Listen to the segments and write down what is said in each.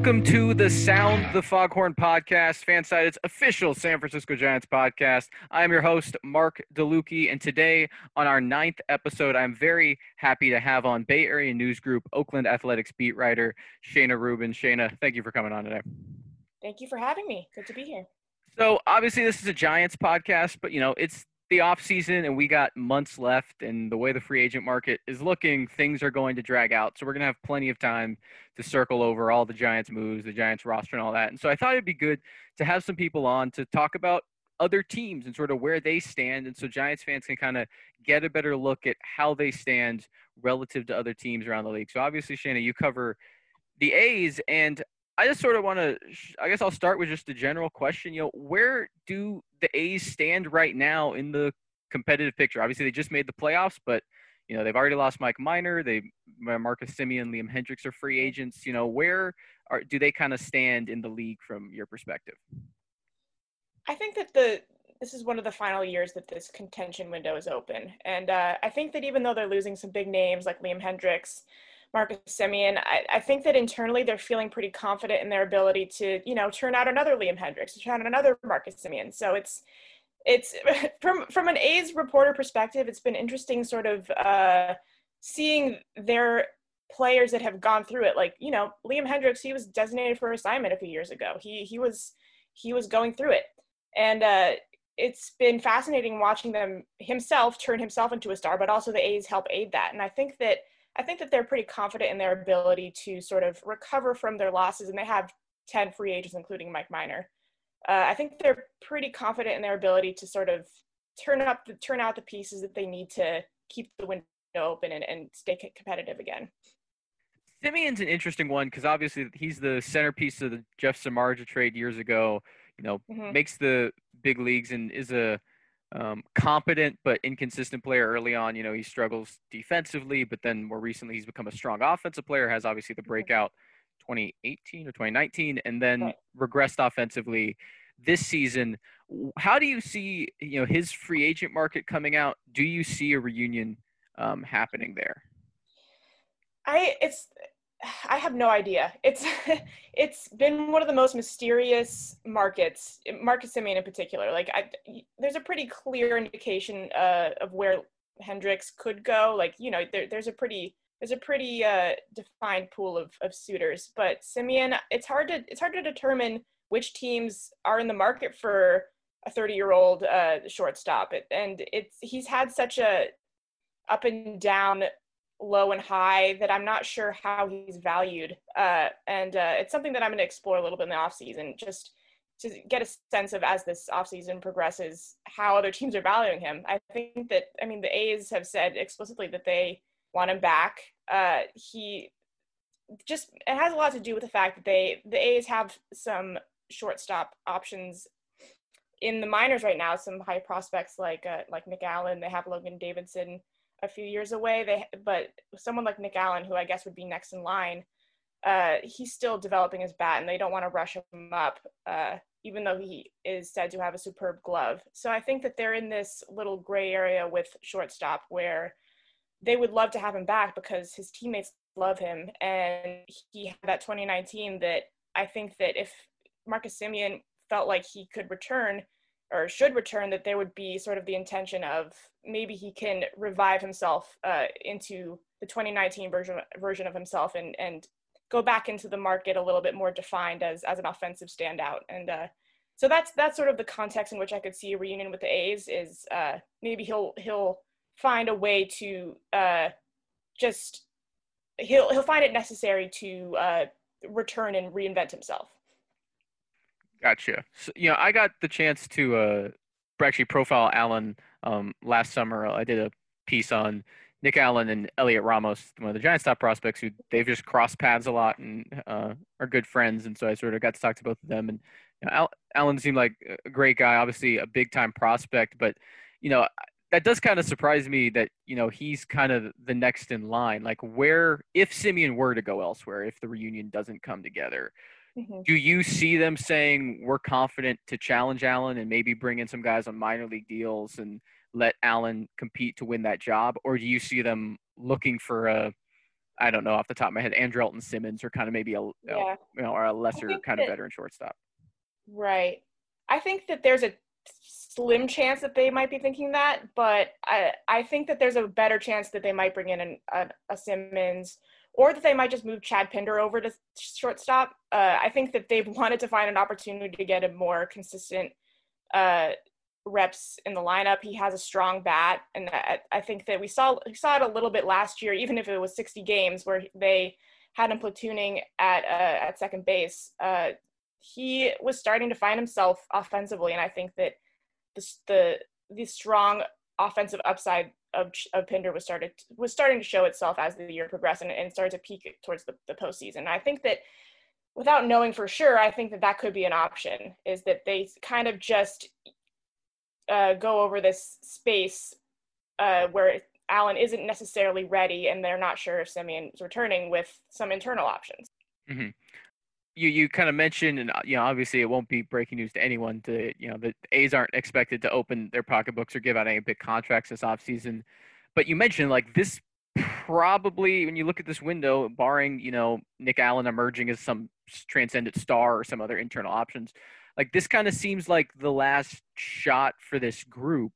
Welcome to the Sound the Foghorn podcast, Fansided's official San Francisco Giants podcast. I'm your host, Mark DeLucchi, and today on our ninth episode, I'm very happy to have on Bay Area News Group Oakland Athletics beat writer Shayna Rubin. Shayna, thank you for coming on today. Thank you for having me. Good to be here. So obviously this is a Giants podcast, but you know it's the off season and we got months left and the way the free agent market is looking things are going to drag out. So we're going to have plenty of time to circle over all the giants moves the giants roster and all that. And so i thought it'd be good to have some people on to talk about other teams and sort of where they stand. And so giants fans can kind of get a better look at how they stand relative to other teams around the league. So obviously Shayna, you cover the a's and I just sort of want to. I guess I'll start with just a general question. You know, where do the A's stand right now in the competitive picture? Obviously, they just made the playoffs, but you know they've already lost Mike Minor. They Marcus Semien, Liam Hendriks are free agents. You know, where are do they kind of stand in the league from your perspective? I think that the this is one of the final years that this contention window is open, and uh, I think that even though they're losing some big names like Liam Hendriks Marcus Semien. I, I, think that internally they're feeling pretty confident in their ability to, you know, turn out another Liam Hendriks, to turn out another Marcus Semien. So it's, it's from from an A's reporter perspective, it's been interesting, sort of uh, seeing their players that have gone through it. Like you know, Liam Hendriks, he was designated for assignment a few years ago. He he was he was going through it, and uh, it's been fascinating watching them himself turn himself into a star, but also the A's help aid that. And I think that I think that they're pretty confident in their ability to sort of recover from their losses, and they have 10 free agents, including Mike Minor. Uh, I think they're pretty confident in their ability to sort of turn up the, turn out the pieces that they need to keep the window open and, and stay competitive again. Semien's an interesting one because obviously he's the centerpiece of the Jeff Samardzija trade years ago. You know, mm-hmm. makes the big leagues and is a um, competent but inconsistent player early on. You know, he struggles defensively, but then more recently he's become a strong offensive player. Has obviously the breakout 2018 or 2019, and then regressed offensively this season. How do you see you know his free agent market coming out? Do you see a reunion um, happening there? I it's I have no idea. It's it's been one of the most mysterious markets, Marcus Semien in particular. Like, I, there's a pretty clear indication uh, of where Hendriks could go. Like, you know, there, there's a pretty there's a pretty uh, defined pool of, of suitors. But Semien, it's hard to it's hard to determine which teams are in the market for a 30 year old uh, shortstop. And it's he's had such a up and down low and high that I'm not sure how he's valued. Uh, and uh, it's something that I'm going to explore a little bit in the offseason, just to get a sense of as this offseason progresses, how other teams are valuing him. I think that, I mean, the A's have said explicitly that they want him back. Uh, he just, it has a lot to do with the fact that they, the A's have some shortstop options in the minors right now, some high prospects like, uh, like Nick Allen, they have Logan Davidson, a few years away. They but someone like Nick Allen, who I guess would be next in line, uh, he's still developing his bat, and they don't want to rush him up, uh, even though he is said to have a superb glove. So I think that they're in this little gray area with shortstop where they would love to have him back because his teammates love him, and he had that 2019 that I think that if Marcus Semien felt like he could return or should return, that there would be sort of the intention of maybe he can revive himself uh, into the 2019 version version of himself and and go back into the market a little bit more defined as as an offensive standout. And uh, so that's that's sort of the context in which I could see a reunion with the A's is uh, maybe he'll he'll find a way to uh, just he'll he'll find it necessary to uh, return and reinvent himself. Gotcha. So, you know, I got the chance to uh, actually profile Allen um, last summer. I did a piece on Nick Allen and Elliot Ramos, one of the Giants top prospects, who they've just crossed paths a lot and uh, are good friends. And so I sort of got to talk to both of them. And you know, Al- Allen seemed like a great guy, obviously a big time prospect, but you know that does kind of surprise me that you know he's kind of the next in line. Like where if Semien were to go elsewhere, if the reunion doesn't come together, Mm-hmm. Do you see them saying we're confident to challenge Allen and maybe bring in some guys on minor league deals and let Allen compete to win that job, or do you see them looking for a I don't know off the top of my head, Andrelton Simmons or kind of maybe a yeah. you know or a lesser kind that, of veteran shortstop. Right. I think that there's a slim chance that they might be thinking that, but I I think that there's a better chance that they might bring in an, a, a Simmons or that they might just move Chad Pinder over to shortstop. Uh, I think that they've wanted to find an opportunity to get a more consistent uh, reps in the lineup. He has a strong bat, and I, I, think that we saw we saw it a little bit last year, even if it was 60 games where they had him platooning at uh, at second base. Uh, he was starting to find himself offensively, and I think that the the, the strong offensive upside of, of Pinder was started was starting to show itself as the year progressed and, and started to peak towards the, the postseason. I think that without knowing for sure, I think that that could be an option. Is that they kind of just uh, go over this space uh, where Allen isn't necessarily ready, and they're not sure if Semien is returning with some internal options. Mm-hmm you you kind of mentioned, and uh, you know, obviously it won't be breaking news to anyone. To you know, the A's aren't expected to open their pocketbooks or give out any big contracts this offseason. But you mentioned like this probably when you look at this window, barring you know Nick Allen emerging as some transcendent star or some other internal options, like this kind of seems like the last shot for this group.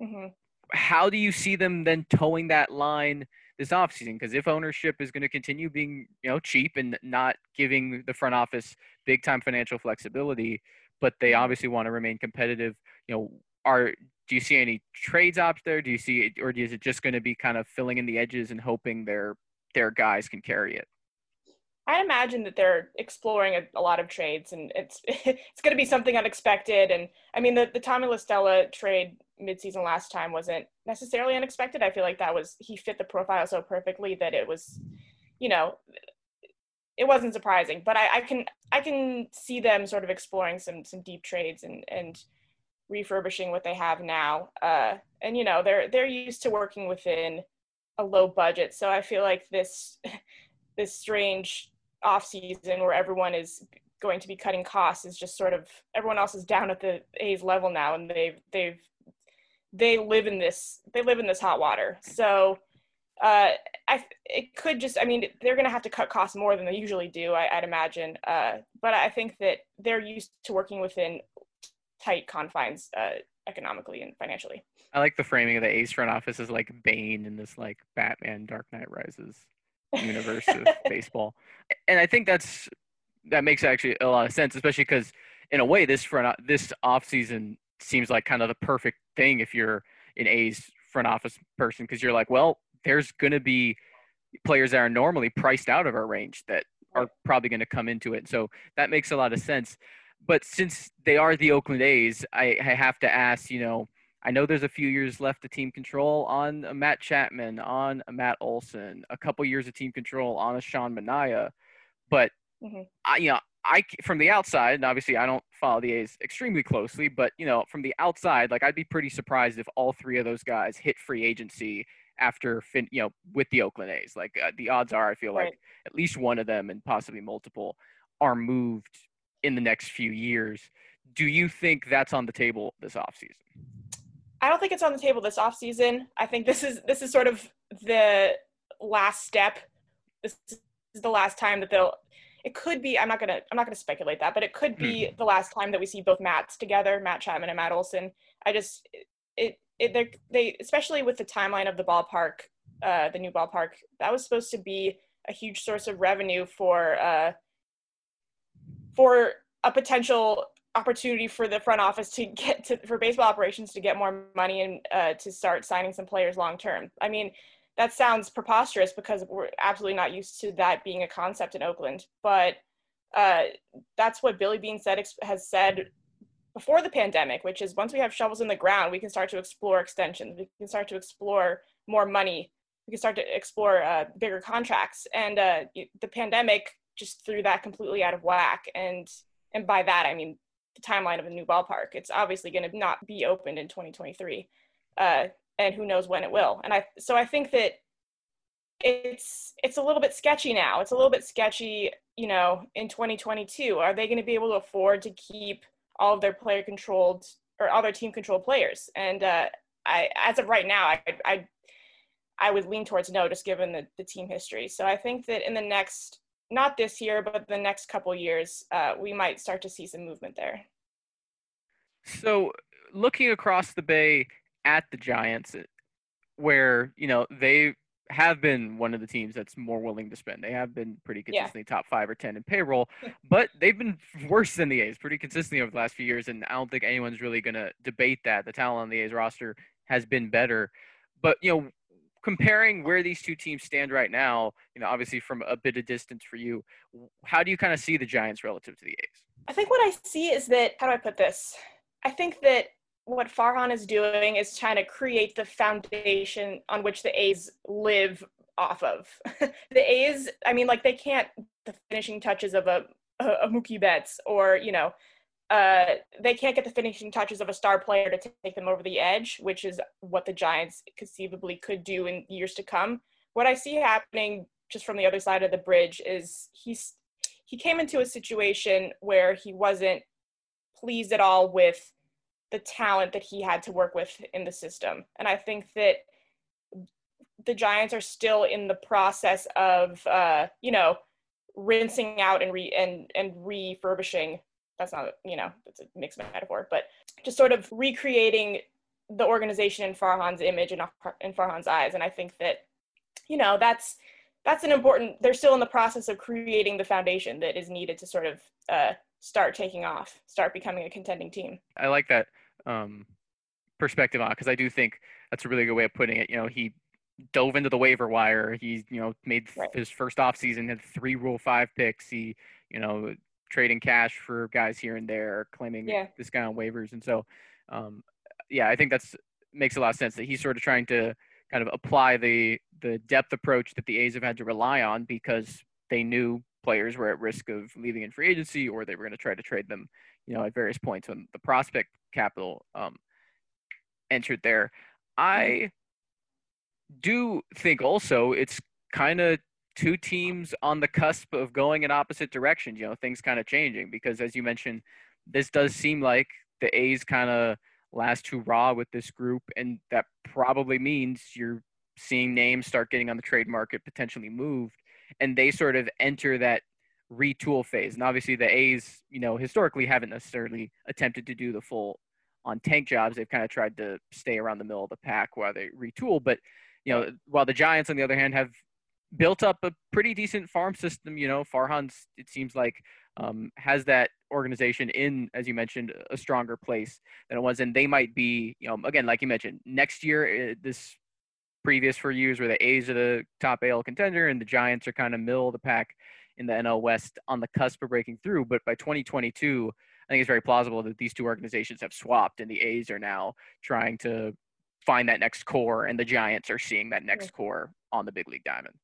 Mm-hmm. How do you see them then towing that line? This offseason because if ownership is going to continue being you know cheap and not giving the front office big time financial flexibility but they mm-hmm. obviously want to remain competitive you know are do you see any trades out there do you see it or is it just going to be kind of filling in the edges and hoping their their guys can carry it I imagine that they're exploring a, a, lot of trades, and it's it's going to be something unexpected. And I mean, the the Tommy La Stella trade midseason last time wasn't necessarily unexpected. I feel like that was he fit the profile so perfectly that it was, you know, it wasn't surprising. But I, I can I can see them sort of exploring some some deep trades and and refurbishing what they have now. Uh, and you know, they're they're used to working within a low budget, so I feel like this this strange off season where everyone is going to be cutting costs is just sort of everyone else is down at the A's level now, and they've they've they live in this they live in this hot water. So uh, I it could just I mean they're going to have to cut costs more than they usually do. I, would imagine, uh, but I think that they're used to working within tight confines uh, economically and financially. I like the framing of the A's front office as like Bane in this like Batman Dark Knight Rises universe of baseball. And I think that's that makes actually a lot of sense, especially because in a way this front this off season seems like kind of the perfect thing if you're an A's front office person because you're like, well, there's going to be players that are normally priced out of our range that are probably going to come into it. So that makes a lot of sense. But since they are the Oakland A's, I, I have to ask, you know, I know there's a few years left to team control on Matt Chapman, on Matt Olson, a couple years of team control on a Sean Manaea, but mm-hmm. I, you know, I from the outside, and obviously I don't follow the A's extremely closely, but you know, from the outside, like I'd be pretty surprised if all three of those guys hit free agency after fin, you know, with the Oakland A's. Like uh, the odds are, I feel right. like at least one of them and possibly multiple are moved in the next few years. Do you think that's on the table this offseason? I don't think it's on the table this offseason. I think this is this is sort of the last step. This is the last time that they'll. It could be. I'm not gonna. I'm not gonna speculate that, but it could be mm. the last time that we see both Matts together, Matt Chapman and Matt Olson. I just it it they they especially with the timeline of the ballpark, uh, the new ballpark that was supposed to be a huge source of revenue for uh for a potential opportunity for the front office to get to for baseball operations to get more money and uh, to start signing some players long term. I mean, that sounds preposterous because we're absolutely not used to that being a concept in Oakland. But uh, that's what Billy Beane said has said before the pandemic, which is once we have shovels in the ground, we can start to explore extensions. We can start to explore more money. We can start to explore uh, bigger contracts. And uh, the pandemic just threw that completely out of whack. And and by that I mean the timeline of a new ballpark. It's obviously going to not be opened in 2023, uh, and who knows when it will. And I so I think that it's it's a little bit sketchy now. It's a little bit sketchy, you know, in 2022. Are they going to be able to afford to keep all of their player controlled or all their team controlled players? And uh, I, as of right now, I, I I would lean towards no, just given the, the team history. So I think that in the next, not this year, but the next couple years, uh, we might start to see some movement there. So looking across the bay at the Giants, where you know they have been one of the teams that's more willing to spend. They have been pretty consistently yeah. top five or ten in payroll, but they've been worse than the A's pretty consistently over the last few years. And I don't think anyone's really going to debate that. The talent on the A's roster has been better, but you know, comparing where these two teams stand right now, you know, obviously from a bit of distance for you, how do you kind of see the Giants relative to the A's? I think what I see is that how do I put this? I think that what Farhan is doing is trying to create the foundation on which the A's live off of. the A's, I mean, like they can't the finishing touches of a a, a Mookie Betts or you know, uh, they can't get the finishing touches of a star player to take them over the edge, which is what the Giants conceivably could do in years to come. What I see happening just from the other side of the bridge is he's he came into a situation where he wasn't pleased at all with the talent that he had to work with in the system. And I think that the Giants are still in the process of, uh, you know, rinsing out and re and and refurbishing. That's not, you know, that's a mixed metaphor, but just sort of recreating the organization in Farhan's image and in Farhan's eyes. And I think that, you know, that's that's an important. They're still in the process of creating the foundation that is needed to sort of uh, start taking off, start becoming a contending team. I like that um, perspective on because I do think that's a really good way of putting it. You know, he dove into the waiver wire. He, you know, made right. his first offseason, had three Rule 5 picks. He, you know, trading cash for guys here and there, claiming yeah. this guy on waivers. And so, um, yeah, I think that's makes a lot of sense that he's sort of trying to kind of apply the the depth approach that the A's have had to rely on because they knew players were at risk of leaving in free agency or they were going to try to trade them, you know, at various points when the prospect capital um, entered there. I do think also it's kind of two teams on the cusp of going in opposite directions. You know, things kind of changing because, as you mentioned, this does seem like the A's kind of last hurrah with this group, and that probably means you're seeing names start getting on the trade market, potentially moved, and they sort of enter that retool phase. And obviously, the A's, you know, historically haven't necessarily attempted to do the full on tank jobs. They've kind of tried to stay around the middle of the pack while they retool. But, you know, while the Giants, on the other hand, have built up a pretty decent farm system, you know, Farhan's, it seems like, um, has that organization in, as you mentioned, a stronger place than it was. And they might be, you know, again, like you mentioned, next year, uh, this previous four years where the A's are the top AL contender and the Giants are kind of middle of the pack in the NL West on the cusp of breaking through. But by 2022, I think it's very plausible that these two organizations have swapped and the A's are now trying to find that next core and the Giants are seeing that next core on the big league diamond.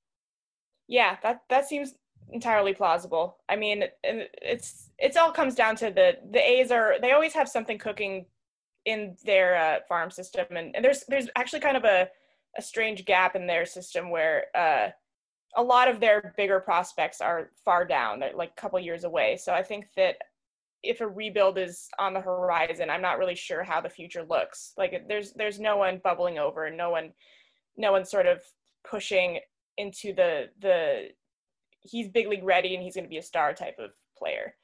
Yeah, that that seems entirely plausible. I mean, it's it's all comes down to the the A's are they always have something cooking in their uh, farm system and, and there's there's actually kind of a a strange gap in their system where uh, a lot of their bigger prospects are far down, they're like a couple years away. So I think that if a rebuild is on the horizon, I'm not really sure how the future looks. Like there's there's no one bubbling over, and no one no one sort of pushing into the the he's big league ready and he's going to be a star type of player.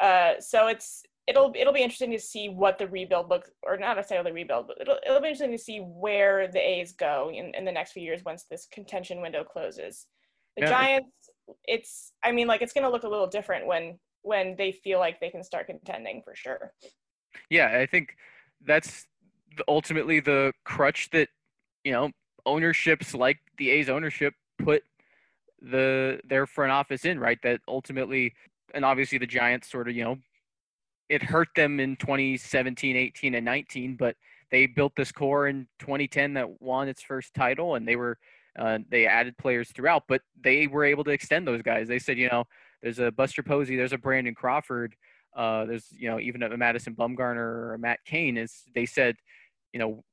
Uh, so it's it'll it'll be interesting to see what the rebuild looks, or not necessarily rebuild, but it'll it'll be interesting to see where the A's go in, in the next few years once this contention window closes. The yeah. Giants, it's I mean like it's going to look a little different when when they feel like they can start contending for sure. Yeah, I think that's ultimately the crutch that you know ownerships like the A's ownership put the their front office in right that ultimately and obviously the Giants sort of you know it hurt them in 2017 18 and 19 but they built this core in 2010 that won its first title and they were uh, they added players throughout, but they were able to extend those guys. They said, you know, there's a Buster Posey, there's a Brandon Crawford, uh, there's you know even a Madison Bumgarner or a Matt Cain. Is they said, you know,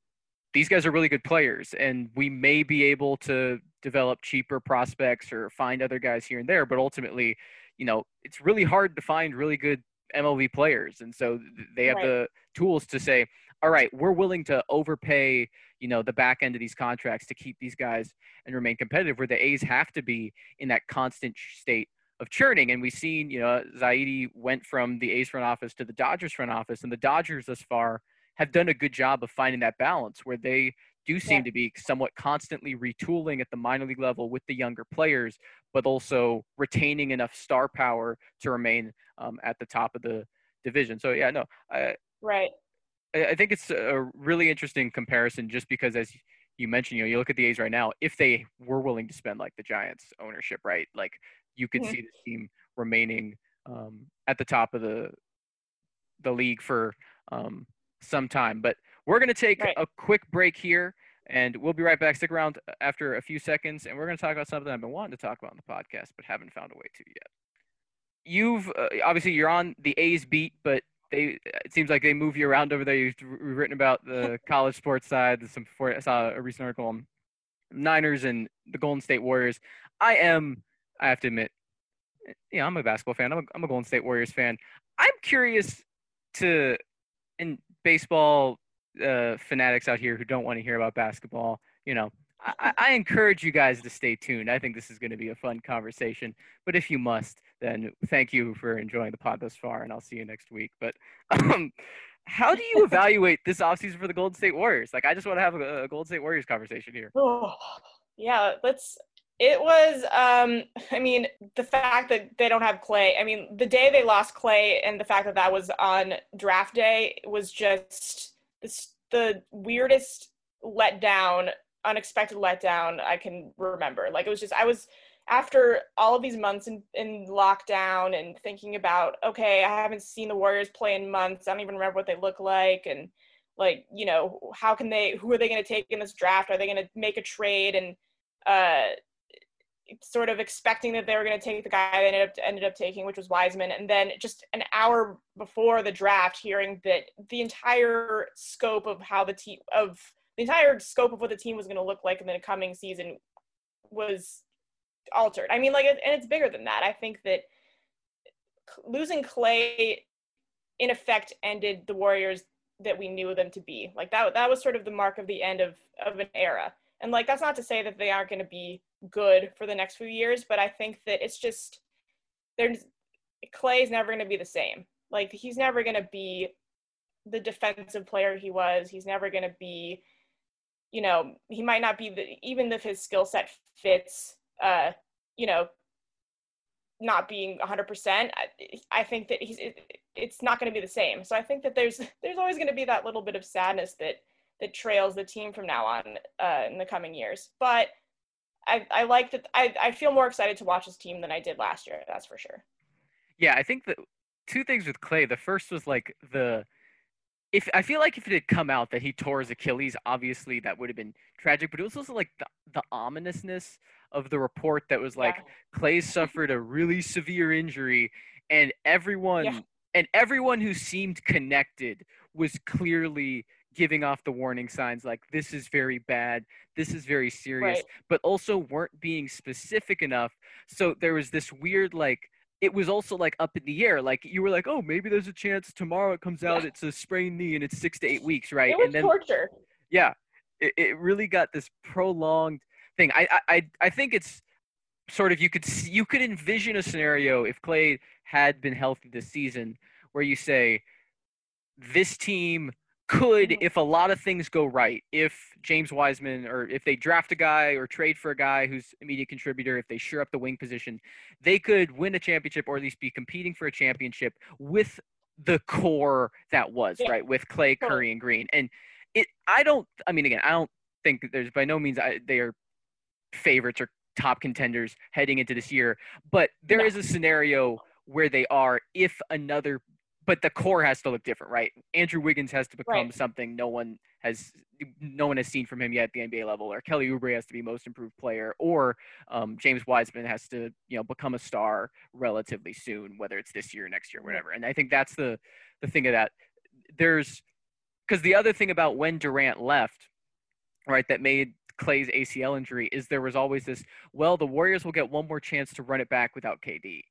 these guys are really good players, and we may be able to develop cheaper prospects or find other guys here and there, but ultimately, you know, it's really hard to find really good MLB players, and so they have right. the tools to say, all right, we're willing to overpay, you know, the back end of these contracts to keep these guys and remain competitive. Where the A's have to be in that constant state of churning. And we've seen, you know, Zaidi went from the A's front office to the Dodgers front office, and the Dodgers thus far have done a good job of finding that balance where they do seem yeah. to be somewhat constantly retooling at the minor league level with the younger players, but also retaining enough star power to remain um, at the top of the division. So yeah, no, I, right. I, think it's a really interesting comparison, just because as you mentioned, you know, you look at the A's right now. If they were willing to spend like the Giants ownership, right, like you could mm-hmm. see the team remaining um, at the top of the the league for um, some time. But we're going to take right. a quick break here, and we'll be right back. Stick around after a few seconds, and we're going to talk about something I've been wanting to talk about on the podcast, but haven't found a way to yet. You've uh, obviously you're on the A's beat, but they it seems like they move you around over there. You've written about the college sports side. Some I saw a recent article on Niners and the Golden State Warriors. I am I have to admit, yeah, I'm a basketball fan. I'm a, I'm a Golden State Warriors fan. I'm curious to, in baseball uh, fanatics out here who don't want to hear about basketball, you know, I, I, encourage you guys to stay tuned. I think this is going to be a fun conversation. But if you must, then thank you for enjoying the pod thus far, and I'll see you next week. But um, how do you evaluate this offseason for the Golden State Warriors? Like, I just want to have a, a Golden State Warriors conversation here. Oh, yeah, let's it was, um, I mean, the fact that they don't have Klay I mean, the day they lost Klay and the fact that that was on draft day was just the weirdest letdown, unexpected letdown I can remember. Like it was just, I was after all of these months in, in lockdown and thinking about, okay, I haven't seen the Warriors play in months. I don't even remember what they look like. And like, you know, how can they, who are they going to take in this draft? Are they going to make a trade? And, uh, sort of expecting that they were going to take the guy they ended up ended up taking, which was Wiseman, and then just an hour before the draft, hearing that the entire scope of how the team of the entire scope of what the team was going to look like in the coming season was altered. I mean, like, and it's bigger than that. I think that losing Klay, in effect, ended the Warriors that we knew them to be. Like that. That was sort of the mark of the end of of an era. And like that's not to say that they aren't going to be good for the next few years, but I think that it's just there's Klay is never going to be the same. Like he's never going to be the defensive player he was. He's never going to be, you know, he might not be the even if his skill set fits, uh, you know, not being 100%. I, I think that he's it, it's not going to be the same. So I think that there's there's always going to be that little bit of sadness that that trails the team from now on uh, in the coming years. But I, I like that. I, I feel more excited to watch this team than I did last year. That's for sure. Yeah, I think that two things with Klay The first was like the if I feel like if it had come out that he tore his Achilles, obviously that would have been tragic. But it was also like the, the ominousness of the report that was like yeah. Klay mm-hmm. suffered a really severe injury, and everyone yeah. and everyone who seemed connected was clearly giving off the warning signs like this is very bad this is very serious right. but also weren't being specific enough so there was this weird like it was also like up in the air like you were like oh maybe there's a chance tomorrow it comes out yeah. it's a sprained knee and it's six to eight weeks right? it was and then torture. Yeah it, it really got this prolonged thing. I, I i think it's sort of you could see, you could envision a scenario if Klay had been healthy this season where you say this team could, if a lot of things go right, if James Wiseman or if they draft a guy or trade for a guy who's immediate contributor, if they sure up the wing position, they could win a championship or at least be competing for a championship with the core that was yeah. right with Klay Curry, and Green. And it, I don't. I mean, again, I don't think there's by no means I, they are favorites or top contenders heading into this year, but there no. is a scenario where they are if another but the core has to look different, right? Andrew Wiggins has to become right. something no one has no one has seen from him yet at the NBA level, or Kelly Oubre has to be most improved player, or um, James Wiseman has to you know become a star relatively soon, whether it's this year, next year, whatever. And I think that's the the thing of that. There's because the other thing about when Durant left, right, that made Klay's ACL injury is there was always this. Well, the Warriors will get one more chance to run it back without KD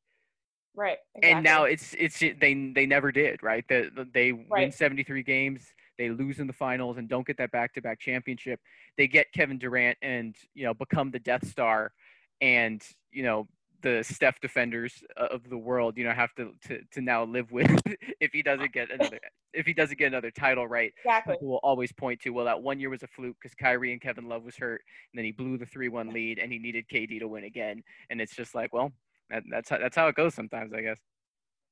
Right. Exactly. And now it's it's they they never did, right? The, the they right. win 73 games. they lose in the finals and don't get that back-to-back championship, they get Kevin Durant and you know become the Death Star, and you know the Steph defenders of the world, you know, have to, to, to now live with if he doesn't get another if he doesn't get another title right. Exactly. People will always point to well that one year was a fluke because Kyrie and Kevin Love was hurt, and then he blew the three one lead, and he needed KD to win again, and it's just like well that, that's how, that's how it goes sometimes, I guess.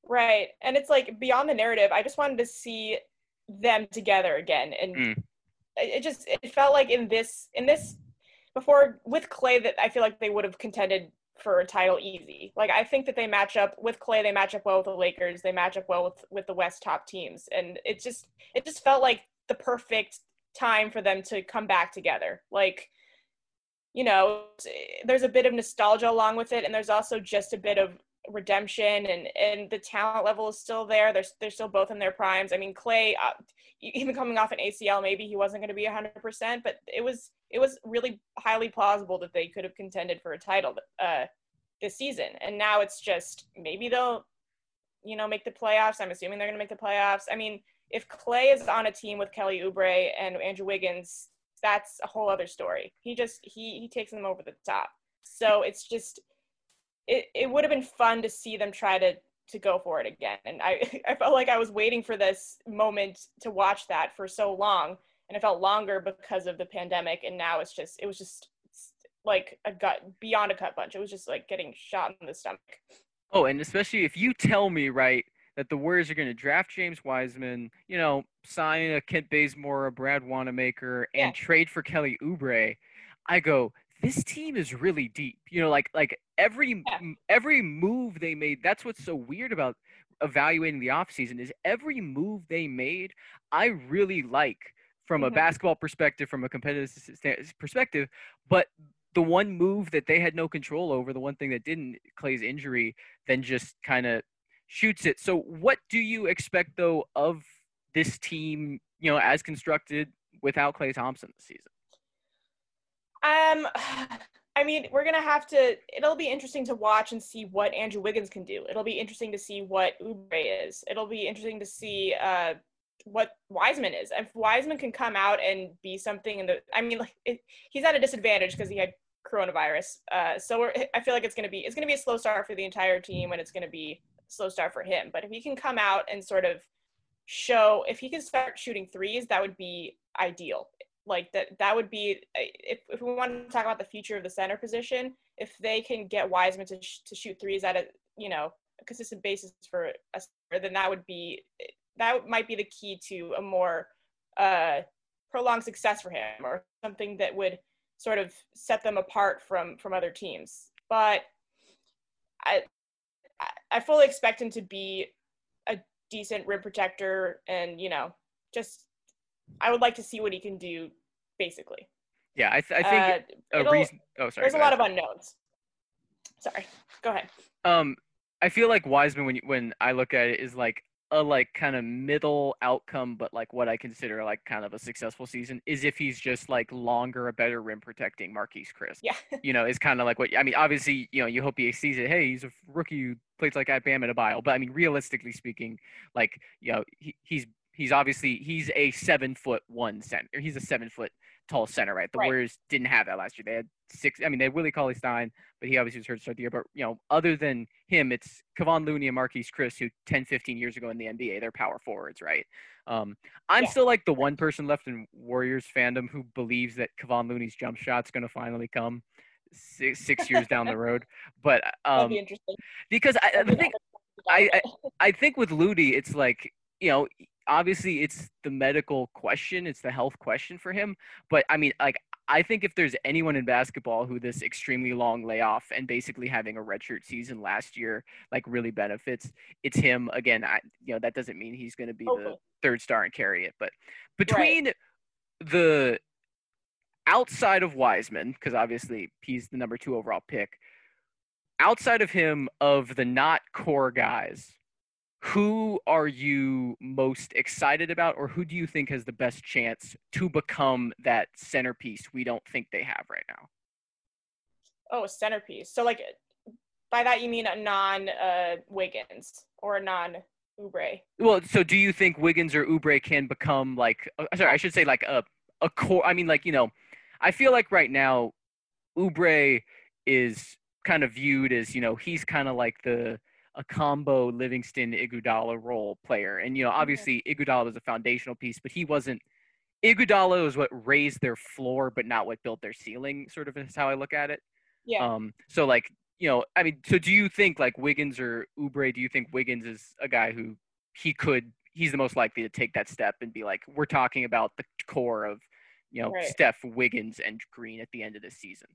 Right, and it's like beyond the narrative. I just wanted to see them together again, and mm. it just it felt like in this in this before with Klay that I feel like they would have contended for a title easy. Like I think that they match up with Klay. They match up well with the Lakers. They match up well with with the West top teams, and it just it just felt like the perfect time for them to come back together. Like you know, there's a bit of nostalgia along with it, and there's also just a bit of redemption, and and the talent level is still there. They're they're still both in their primes. I mean, Klay, uh, even coming off an ACL, maybe he wasn't going to be 100%, but it was it was really highly plausible that they could have contended for a title uh, this season. And now it's just maybe they'll, you know, make the playoffs. I'm assuming they're going to make the playoffs. I mean, if Klay is on a team with Kelly Oubre and Andrew Wiggins, that's a whole other story. He just he he takes them over the top. So it's just it, it would have been fun to see them try to to go for it again. And I I felt like I was waiting for this moment to watch that for so long and it felt longer because of the pandemic and now it's just it was just like a gut beyond a cut punch it was just like getting shot in the stomach oh and especially if you tell me right that the warriors are going to draft james wiseman you know sign a kent bazemore a brad wanamaker and yeah. trade for kelly oubre i go this team is really deep you know like like every yeah. every move they made that's what's so weird about evaluating the offseason is every move they made i really like from mm-hmm. a basketball perspective, from a competitive perspective. But the one move that they had no control over, the one thing that didn't, Klay's injury, then just kind of shoots it. So, what do you expect though of this team, you know, as constructed without Klay Thompson this season? Um, I mean, we're gonna have to. It'll be interesting to watch and see what Andrew Wiggins can do. It'll be interesting to see what Oubre is. It'll be interesting to see uh, what Wiseman is. If Wiseman can come out and be something in the, I mean, like it, he's at a disadvantage because he had coronavirus. Uh, so I feel like it's gonna be it's gonna be a slow start for the entire team, and it's gonna be a slow start for him. But if he can come out and sort of show, if he can start shooting threes, that would be ideal. Like that, that would be if if we want to talk about the future of the center position. If they can get Wiseman to sh- to shoot threes at a you know a consistent basis for a then that would be that might be the key to a more uh, prolonged success for him or something that would sort of set them apart from from other teams. But I I fully expect him to be a decent rim protector and you know just I would like to see what he can do basically. Yeah, I, th- I think uh, a reason. Oh, sorry. There's a lot of unknowns. Sorry, go ahead. Um, I feel like Wiseman when you, when I look at it is like a like kind of middle outcome, but like what I consider like kind of a successful season is if he's just like longer, a better rim protecting Marquese Chriss. Yeah. you know, it's kind of like what I mean. Obviously, you know, you hope he sees it. Hey, he's a rookie who plays like at Bam Adebayo. But I mean, realistically speaking, like you know, he, he's he's obviously he's a seven foot one center. He's a seven foot tall center, right? The right. Warriors didn't have that last year. They had six. I mean, they had Willie Cauley Stein, but he obviously was hurt to start the year. But you know, other than him, it's Kevon Looney and Marquese Chriss, who 10, 15 years ago in the NBA, they're power forwards, right? Um, I'm yeah. still like the one person left in Warriors fandom who believes that Kevon Looney's jump shot's going to finally come six, six years down the road. But um, be interesting because I, I think I, I I think with Looney, it's like you know obviously it's the medical question, it's the health question for him. But I mean, like I think if there's anyone in basketball who this extremely long layoff and basically having a redshirt season last year like really benefits, it's him. Again, I you know that doesn't mean he's going to be okay. the third star and carry it, but between right. the outside of Wiseman, because obviously he's the number two overall pick, outside of him of the not core guys who are you most excited about or who do you think has the best chance to become that centerpiece we don't think they have right now oh a centerpiece so like by that you mean a non uh wiggins or a non Oubre. Well, so do you think Wiggins or Oubre can become like? Uh, sorry, I should say like a a core. I mean, like you know, I feel like right now, Oubre is kind of viewed as you know he's kind of like the a combo Livingston Iguodala role player, and you know obviously Iguodala was a foundational piece, but he wasn't. Iguodala is what raised their floor, but not what built their ceiling. Sort of is how I look at it. Yeah. Um. So like you know, I mean, so do you think like Wiggins or Oubre? Do you think Wiggins is a guy who he could? He's the most likely to take that step and be like, we're talking about the core of, you know, Right. Steph, Wiggins, and Green at the end of the season.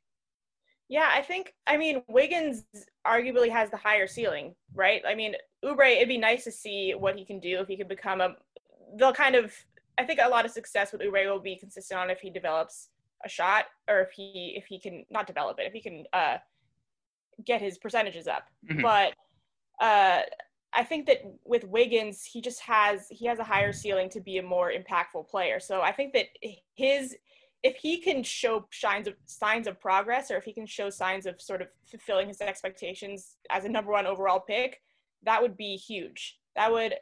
Yeah, I think I mean Wiggins arguably has the higher ceiling, right? I mean, Oubre, it'd be nice to see what he can do if he could become a they'll kind of I think a lot of success with Oubre will be consistent on if he develops a shot or if he if he can not develop it, if he can uh get his percentages up. Mhm. But uh I think that with Wiggins, he just has he has a higher ceiling to be a more impactful player. So I think that his if he can show signs of signs of progress or if he can show signs of sort of fulfilling his expectations as a number one overall pick, that would be huge. That would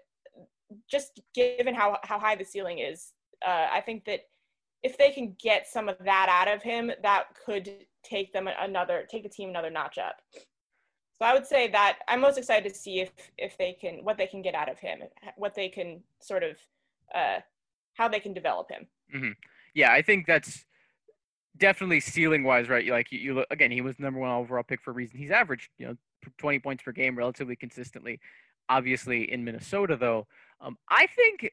just given how how high the ceiling is, uh, I think that if they can get some of that out of him, that could take them another take the team another notch up. So I would say that I'm most excited to see if if they can what they can get out of him, what they can sort of uh, how they can develop him. Yeah, I think that's definitely ceiling wise, right? Like you, you look again, he was number one overall pick for a reason. He's averaged, you know, 20 points per game relatively consistently. Obviously, in Minnesota, though, um, I think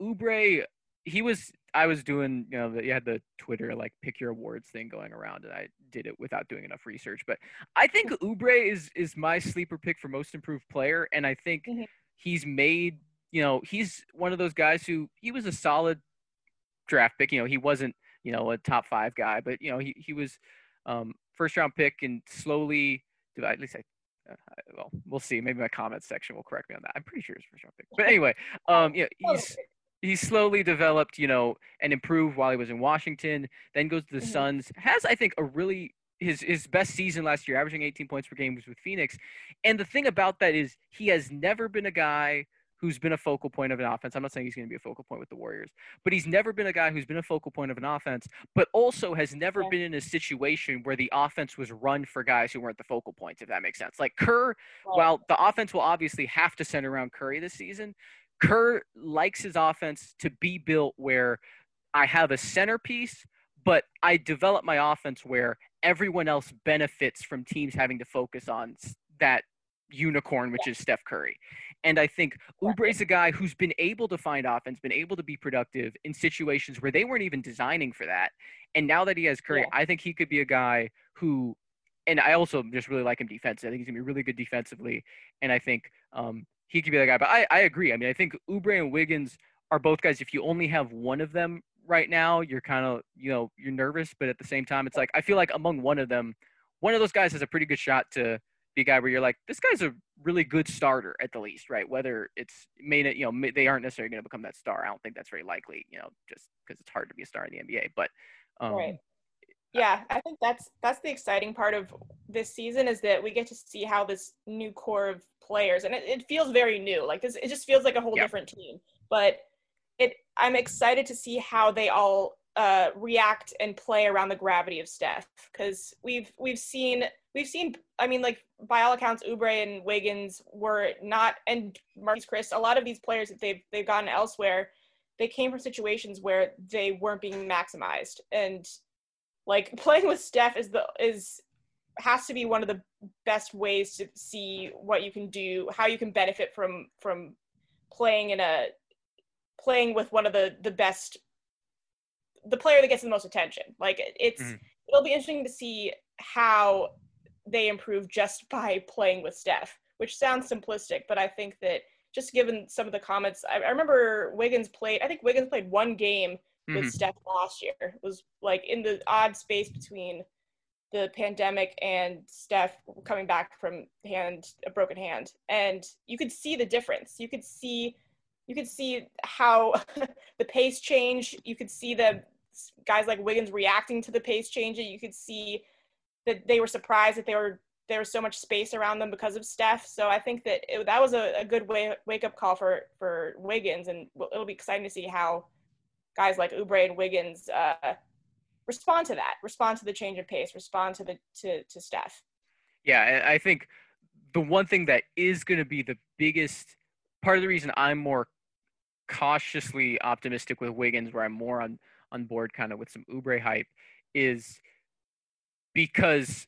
Oubre, he was. I was doing, you know, the, you had the Twitter like pick your awards thing going around, and I did it without doing enough research. But I think Oubre is is my sleeper pick for most improved player, and I think Mhm. he's made. You know, he's one of those guys who he was a solid draft pick. You know, he wasn't you know a top five guy, but you know he he was um, first round pick and slowly. At least I. Uh, well, we'll see. Maybe my comments section will correct me on that. I'm pretty sure it's first round pick. But anyway, um, yeah, Oh, he's he slowly developed, you know, and improved while he was in Washington. Then goes to the Mhm. Suns. Has I think a really his his best season last year, averaging 18 points per game, was with Phoenix. And the thing about that is he has never been a guy who's been a focal point of an offense. I'm not saying he's going to be a focal point with the Warriors, but he's never been a guy who's been a focal point of an offense, but also has never been in a situation where the offense was run for guys who weren't the focal points, if that makes sense. Like Kerr, while the offense will obviously have to center around Curry this season, Kerr likes his offense to be built where I have a centerpiece, but I develop my offense where everyone else benefits from teams having to focus on that unicorn, which is Steph Curry. And I think Oubre's a guy who's been able to find offense, been able to be productive in situations where they weren't even designing for that. And now that he has Curry, Yeah. I think he could be a guy who, and I also just really like him defensively. I think he's gonna be really good defensively, and I think um, he could be the guy. But I, I agree. I mean, I think Oubre and Wiggins are both guys. If you only have one of them right now, you're kind of you know you're nervous, but at the same time, it's like I feel like among one of them, one of those guys has a pretty good shot to be a guy where you're like, this guy's a really good starter at the least, right? Whether it's made it, you know, may- they aren't necessarily going to become that star. I don't think that's very likely, you know, just because it's hard to be a star in the NBA. But um, Right. Yeah, I think that's that's the exciting part of this season is that we get to see how this new core of players and it, it feels very new. Like this it just feels like a whole Yeah. different team. But it I'm excited to see how they all uh, react and play around the gravity of Steph because we've we've seen we've seen I mean like by all accounts Oubre and Wiggins were not and Marcus Chris a lot of these players that they've they've gotten elsewhere they came from situations where they weren't being maximized and like playing with Steph is the is has to be one of the best ways to see what you can do, how you can benefit from from playing in a playing with one of the the best the player that gets the most attention. Like it- it's Mhm. it'll be interesting to see how they improve just by playing with Steph, which sounds simplistic, but I think that just given some of the comments, I, I remember Wiggins played. I think Wiggins played one game with Mhm. Steph last year. It was like in the odd space between the pandemic and Steph coming back from hand a broken hand, and you could see the difference. You could see, you could see how the pace change. You could see the guys like Wiggins reacting to the pace change. You could see that they were surprised that they were there was so much space around them because of Steph. So I think that it, that was a, a good way, wake up call for for Wiggins, and it'll be exciting to see how guys like Oubre and Wiggins uh, respond to that, respond to the change of pace, respond to the to to Steph. Yeah, I think the one thing that is going to be the biggest part of the reason I'm more cautiously optimistic with Wiggins, where I'm more on on board kind of with some Oubre hype, is because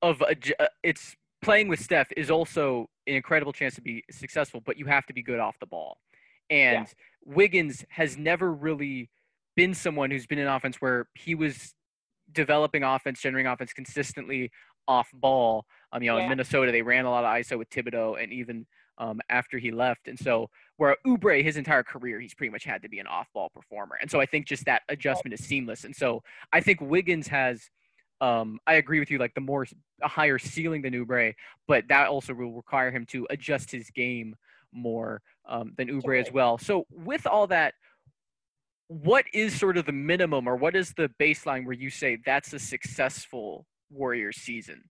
of a, uh, it's playing with Steph is also an incredible chance to be successful, but you have to be good off the ball. And yeah. Wiggins has never really been someone who's been in offense where he was developing offense, generating offense consistently off ball. Um, you know, yeah. in Minnesota, they ran a lot of ISO with Thibodeau, and even um, after he left. And so, where Oubre, his entire career, he's pretty much had to be an off-ball performer. And so, I think just that adjustment is seamless. And so, I think Wiggins has. Um, I agree with you. Like the more a higher ceiling than Oubre, but that also will require him to adjust his game more um, than Oubre as well. So with all that, what is sort of the minimum or what is the baseline where you say that's a successful Warriors season?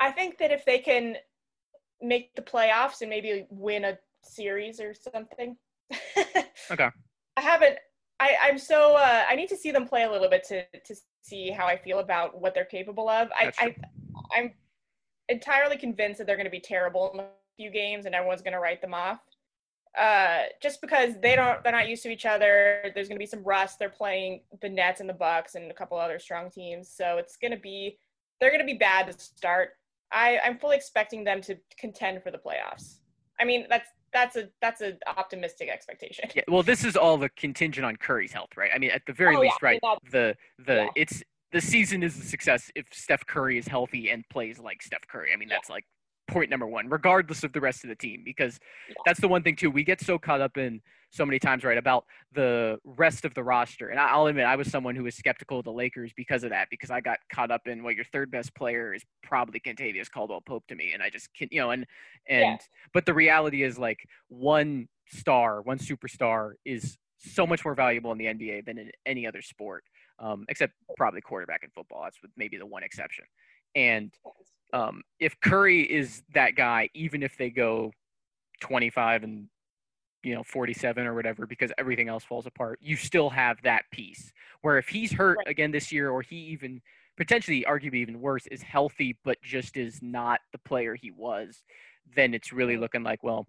I think that if they can make the playoffs and maybe win a series or something. okay. I haven't. I, I'm so. Uh, I need to see them play a little bit to to see how I feel about what they're capable of. I, I I'm entirely convinced that they're going to be terrible in a few games and everyone's going to write them off. Uh, just because they don't, they're not used to each other. There's going to be some rust. They're playing the Nets and the Bucks and a couple other strong teams, so it's going to be, they're going to be bad to start. I, I'm fully expecting them to contend for the playoffs. I mean, that's that's a that's an optimistic expectation. Yeah, well, this is all the contingent on Curry's health, right? I mean, at the very oh, least, yeah, right? The the yeah. it's the season is a success if Steph Curry is healthy and plays like Steph Curry. I mean, that's like point number one, regardless of the rest of the team, because that's the one thing too. We get so caught up in so many times, right, about the rest of the roster. And I'll admit, I was someone who was skeptical of the Lakers because of that, because I got caught up in what your third best player is probably Kentavious Caldwell Pope to me, and I just can't, you know, and and Yeah. but the reality is like one star, one superstar is so much more valuable in the NBA than in any other sport, um, except probably quarterback in football. That's with maybe the one exception. And um, if Curry is that guy, even if they go 25 and you know 47 or whatever, because everything else falls apart, you still have that piece. Where if he's hurt Right. again this year, or he even potentially, arguably even worse, is healthy but just is not the player he was, then it's really looking like well,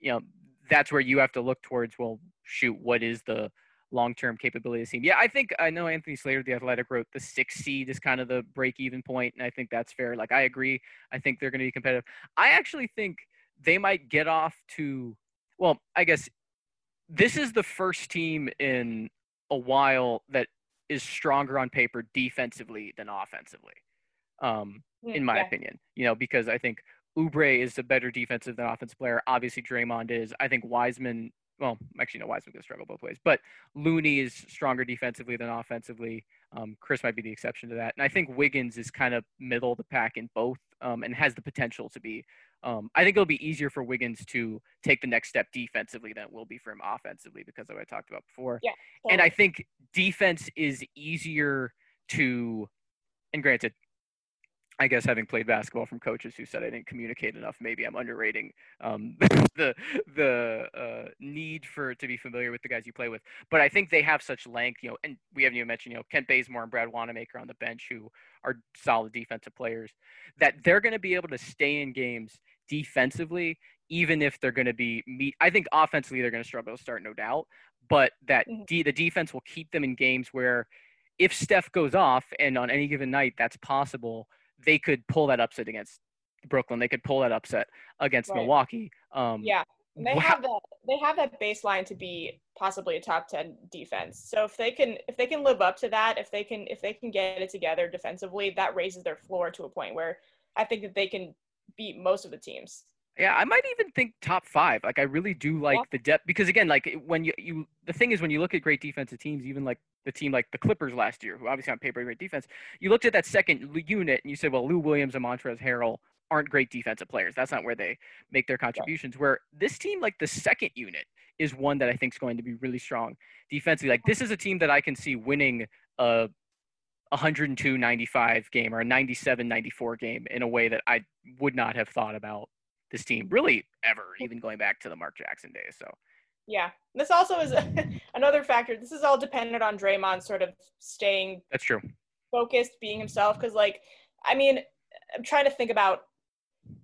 you know, that's where you have to look towards. Well, shoot, what is the long-term capability of the team. Yeah, I think I know Anthony Slater, the Athletic, wrote the six seed is kind of the break-even point, and I think that's fair. Like I agree. I think they're going to be competitive. I actually think they might get off to. Well, I guess this is the first team in a while that is stronger on paper defensively than offensively. Um, in my Yeah. opinion, you know, because I think Oubre is a better defensive than offensive player. Obviously, Draymond is. I think Wiseman. Well, actually, no, Wiseman could struggle both ways. But Looney is stronger defensively than offensively. Um, Chriss might be the exception to that. And I think Wiggins is kind of middle of the pack in both, um, and has the potential to be. Um, I think it'll be easier for Wiggins to take the next step defensively than it will be for him offensively because of what I talked about before. Yeah, And I think defense is easier to, and granted, I guess having played basketball from coaches who said I didn't communicate enough, maybe I'm underrating um, the the uh, need for to be familiar with the guys you play with. But I think they have such length, you know, and we haven't even mentioned, you know, Kent Bazemore and Brad Wanamaker on the bench who are solid defensive players, that they're going to be able to stay in games defensively, even if they're going to be meet. I think offensively they're going to struggle to start, no doubt, but that Mhm. de- the defense will keep them in games where if Steph goes off, and on any given night that's possible, they could pull that upset against Brooklyn. They could pull that upset against Right. Milwaukee. Um, Yeah. And they Wow. have that they have that baseline to be possibly a top 10 defense. So if they can if they can live up to that, if they can if they can get it together defensively, that raises their floor to a point where I think that they can beat most of the teams. Yeah, I might even think top five. Like I really do like Yeah. the depth because again, like when you you the thing is when you look at great defensive teams, even like the team like the Clippers last year, who obviously on paper great defense, you looked at that second unit and you said, well, Lou Williams and Montrezl Harrell aren't great defensive players. That's not where they make their contributions. Where this team, like the second unit, is one that I think is going to be really strong defensively. Like this is a team that I can see winning a 102-95 game or a 97-94 game in a way that I would not have thought about this team really ever, even going back to the Mark Jackson days. So yeah, this also is another factor. This is all dependent on Draymond sort of staying. That's true. Focused, being himself, because like, I mean, I'm trying to think about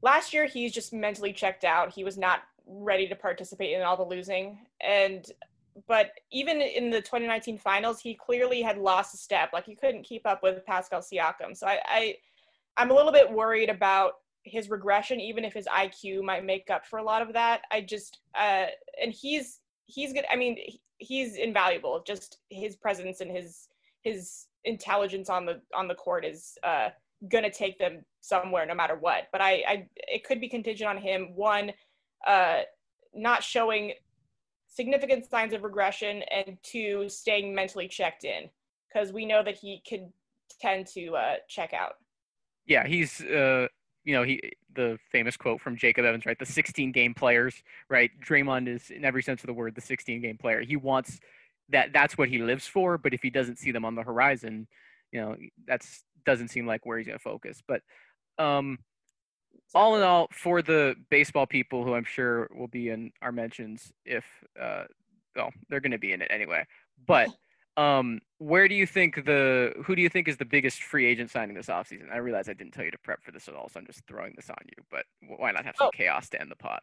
last year. He's just mentally checked out. He was not ready to participate in all the losing, and but even in the 2019 finals, he clearly had lost a step. Like he couldn't keep up with Pascal Siakam. So I, I I'm a little bit worried about his regression, even if his IQ might make up for a lot of that. I just uh, and he's he's good. I mean, he's invaluable. Just his presence and his his intelligence on the on the court is uh, gonna take them somewhere no matter what. But I, I it could be contingent on him one uh, not showing significant signs of regression and two staying mentally checked in because we know that he could tend to uh, check out. Yeah, he's uh, you know, he the famous quote from Jacob Evans, right? The 16 game players, right? Draymond is in every sense of the word the 16 game player. He wants that that's what he lives for, but if he doesn't see them on the horizon, you know, that's doesn't seem like where he's going to focus. But um all in all, for the baseball people who I'm sure will be in our mentions if uh well, they're going to be in it anyway. But Um, where do you think the who do you think is the biggest free agent signing this offseason? I realize I didn't tell you to prep for this at all, so I'm just throwing this on you. But why not have some oh. chaos to end the pod?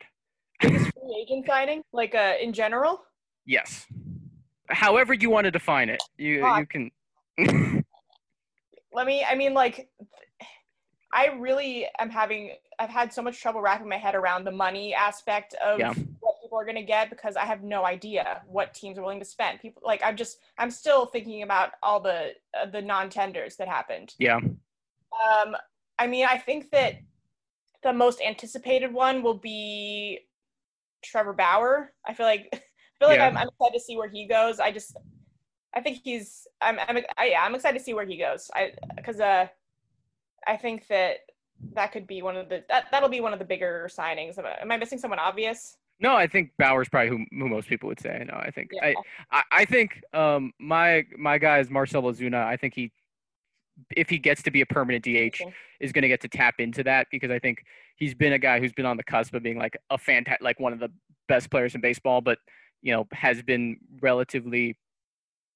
Biggest free agent signing, like uh, in general? Yes. However you want to define it, you you can. Let me. I mean, like, I really am having. I've had so much trouble wrapping my head around the money aspect of yeah people are going to get because I have no idea what teams are willing to spend. People like I'm just I'm still thinking about all the uh, the non-tenders that happened. Yeah. Um I mean, I think that the most anticipated one will be Trevor Bauer. I feel like I feel like yeah. I'm, I'm excited to see where he goes. I just I think he's I'm I'm I, yeah, I'm excited to see where he goes. I cuz uh I think that that could be one of the that, that'll be one of the bigger signings. Am I missing someone obvious? No, I think Bauer's probably who, who most people would say. No, I think yeah. I, I, I think um my my guy is Marcell Ozuna. I think he if he gets to be a permanent DH is going to get to tap into that because I think he's been a guy who's been on the cusp of being like a fantastic like one of the best players in baseball but you know has been relatively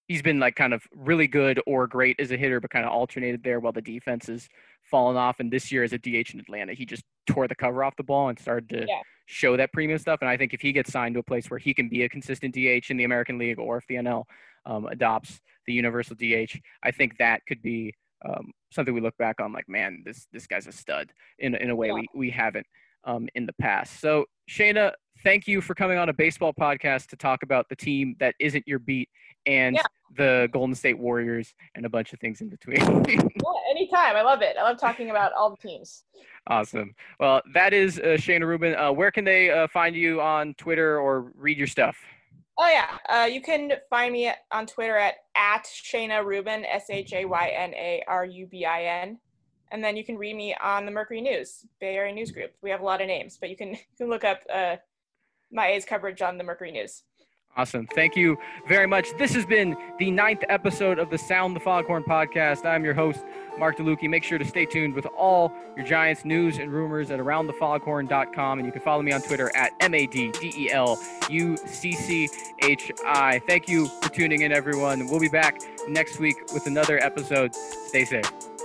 he's been like kind of really good or great as a hitter but kind of alternated there while the defense has fallen off and this year as a DH in Atlanta he just tore the cover off the ball and started to yeah show that premium stuff. And I think if he gets signed to a place where he can be a consistent DH in the American League or if the NL um, adopts the universal DH, I think that could be um, something we look back on like, man, this this guy's a stud in, in a way yeah. we, we haven't um, in the past. So, Shayna, thank you for coming on a baseball podcast to talk about the team that isn't your beat and yeah. The Golden State Warriors and a bunch of things in between. yeah, anytime. I love it. I love talking about all the teams. Awesome. Well, that is uh, Shayna Rubin. Uh, where can they uh, find you on Twitter or read your stuff? Oh yeah, uh, you can find me on Twitter at at Shayna Rubin, S H A Y N A R U B I N, and then you can read me on the Mercury News, Bay Area News Group. We have a lot of names, but you can you can look up uh, my A's coverage on the Mercury News. Awesome. Thank you very much. This has been the ninth episode of the Around the Foghorn podcast. I'm your host, Mark DeLucchi. Make sure to stay tuned with all your Giants news and rumors at aroundthefoghorn.com. And you can follow me on Twitter at M A D D E L U C C H I. Thank you for tuning in, everyone. We'll be back next week with another episode. Stay safe.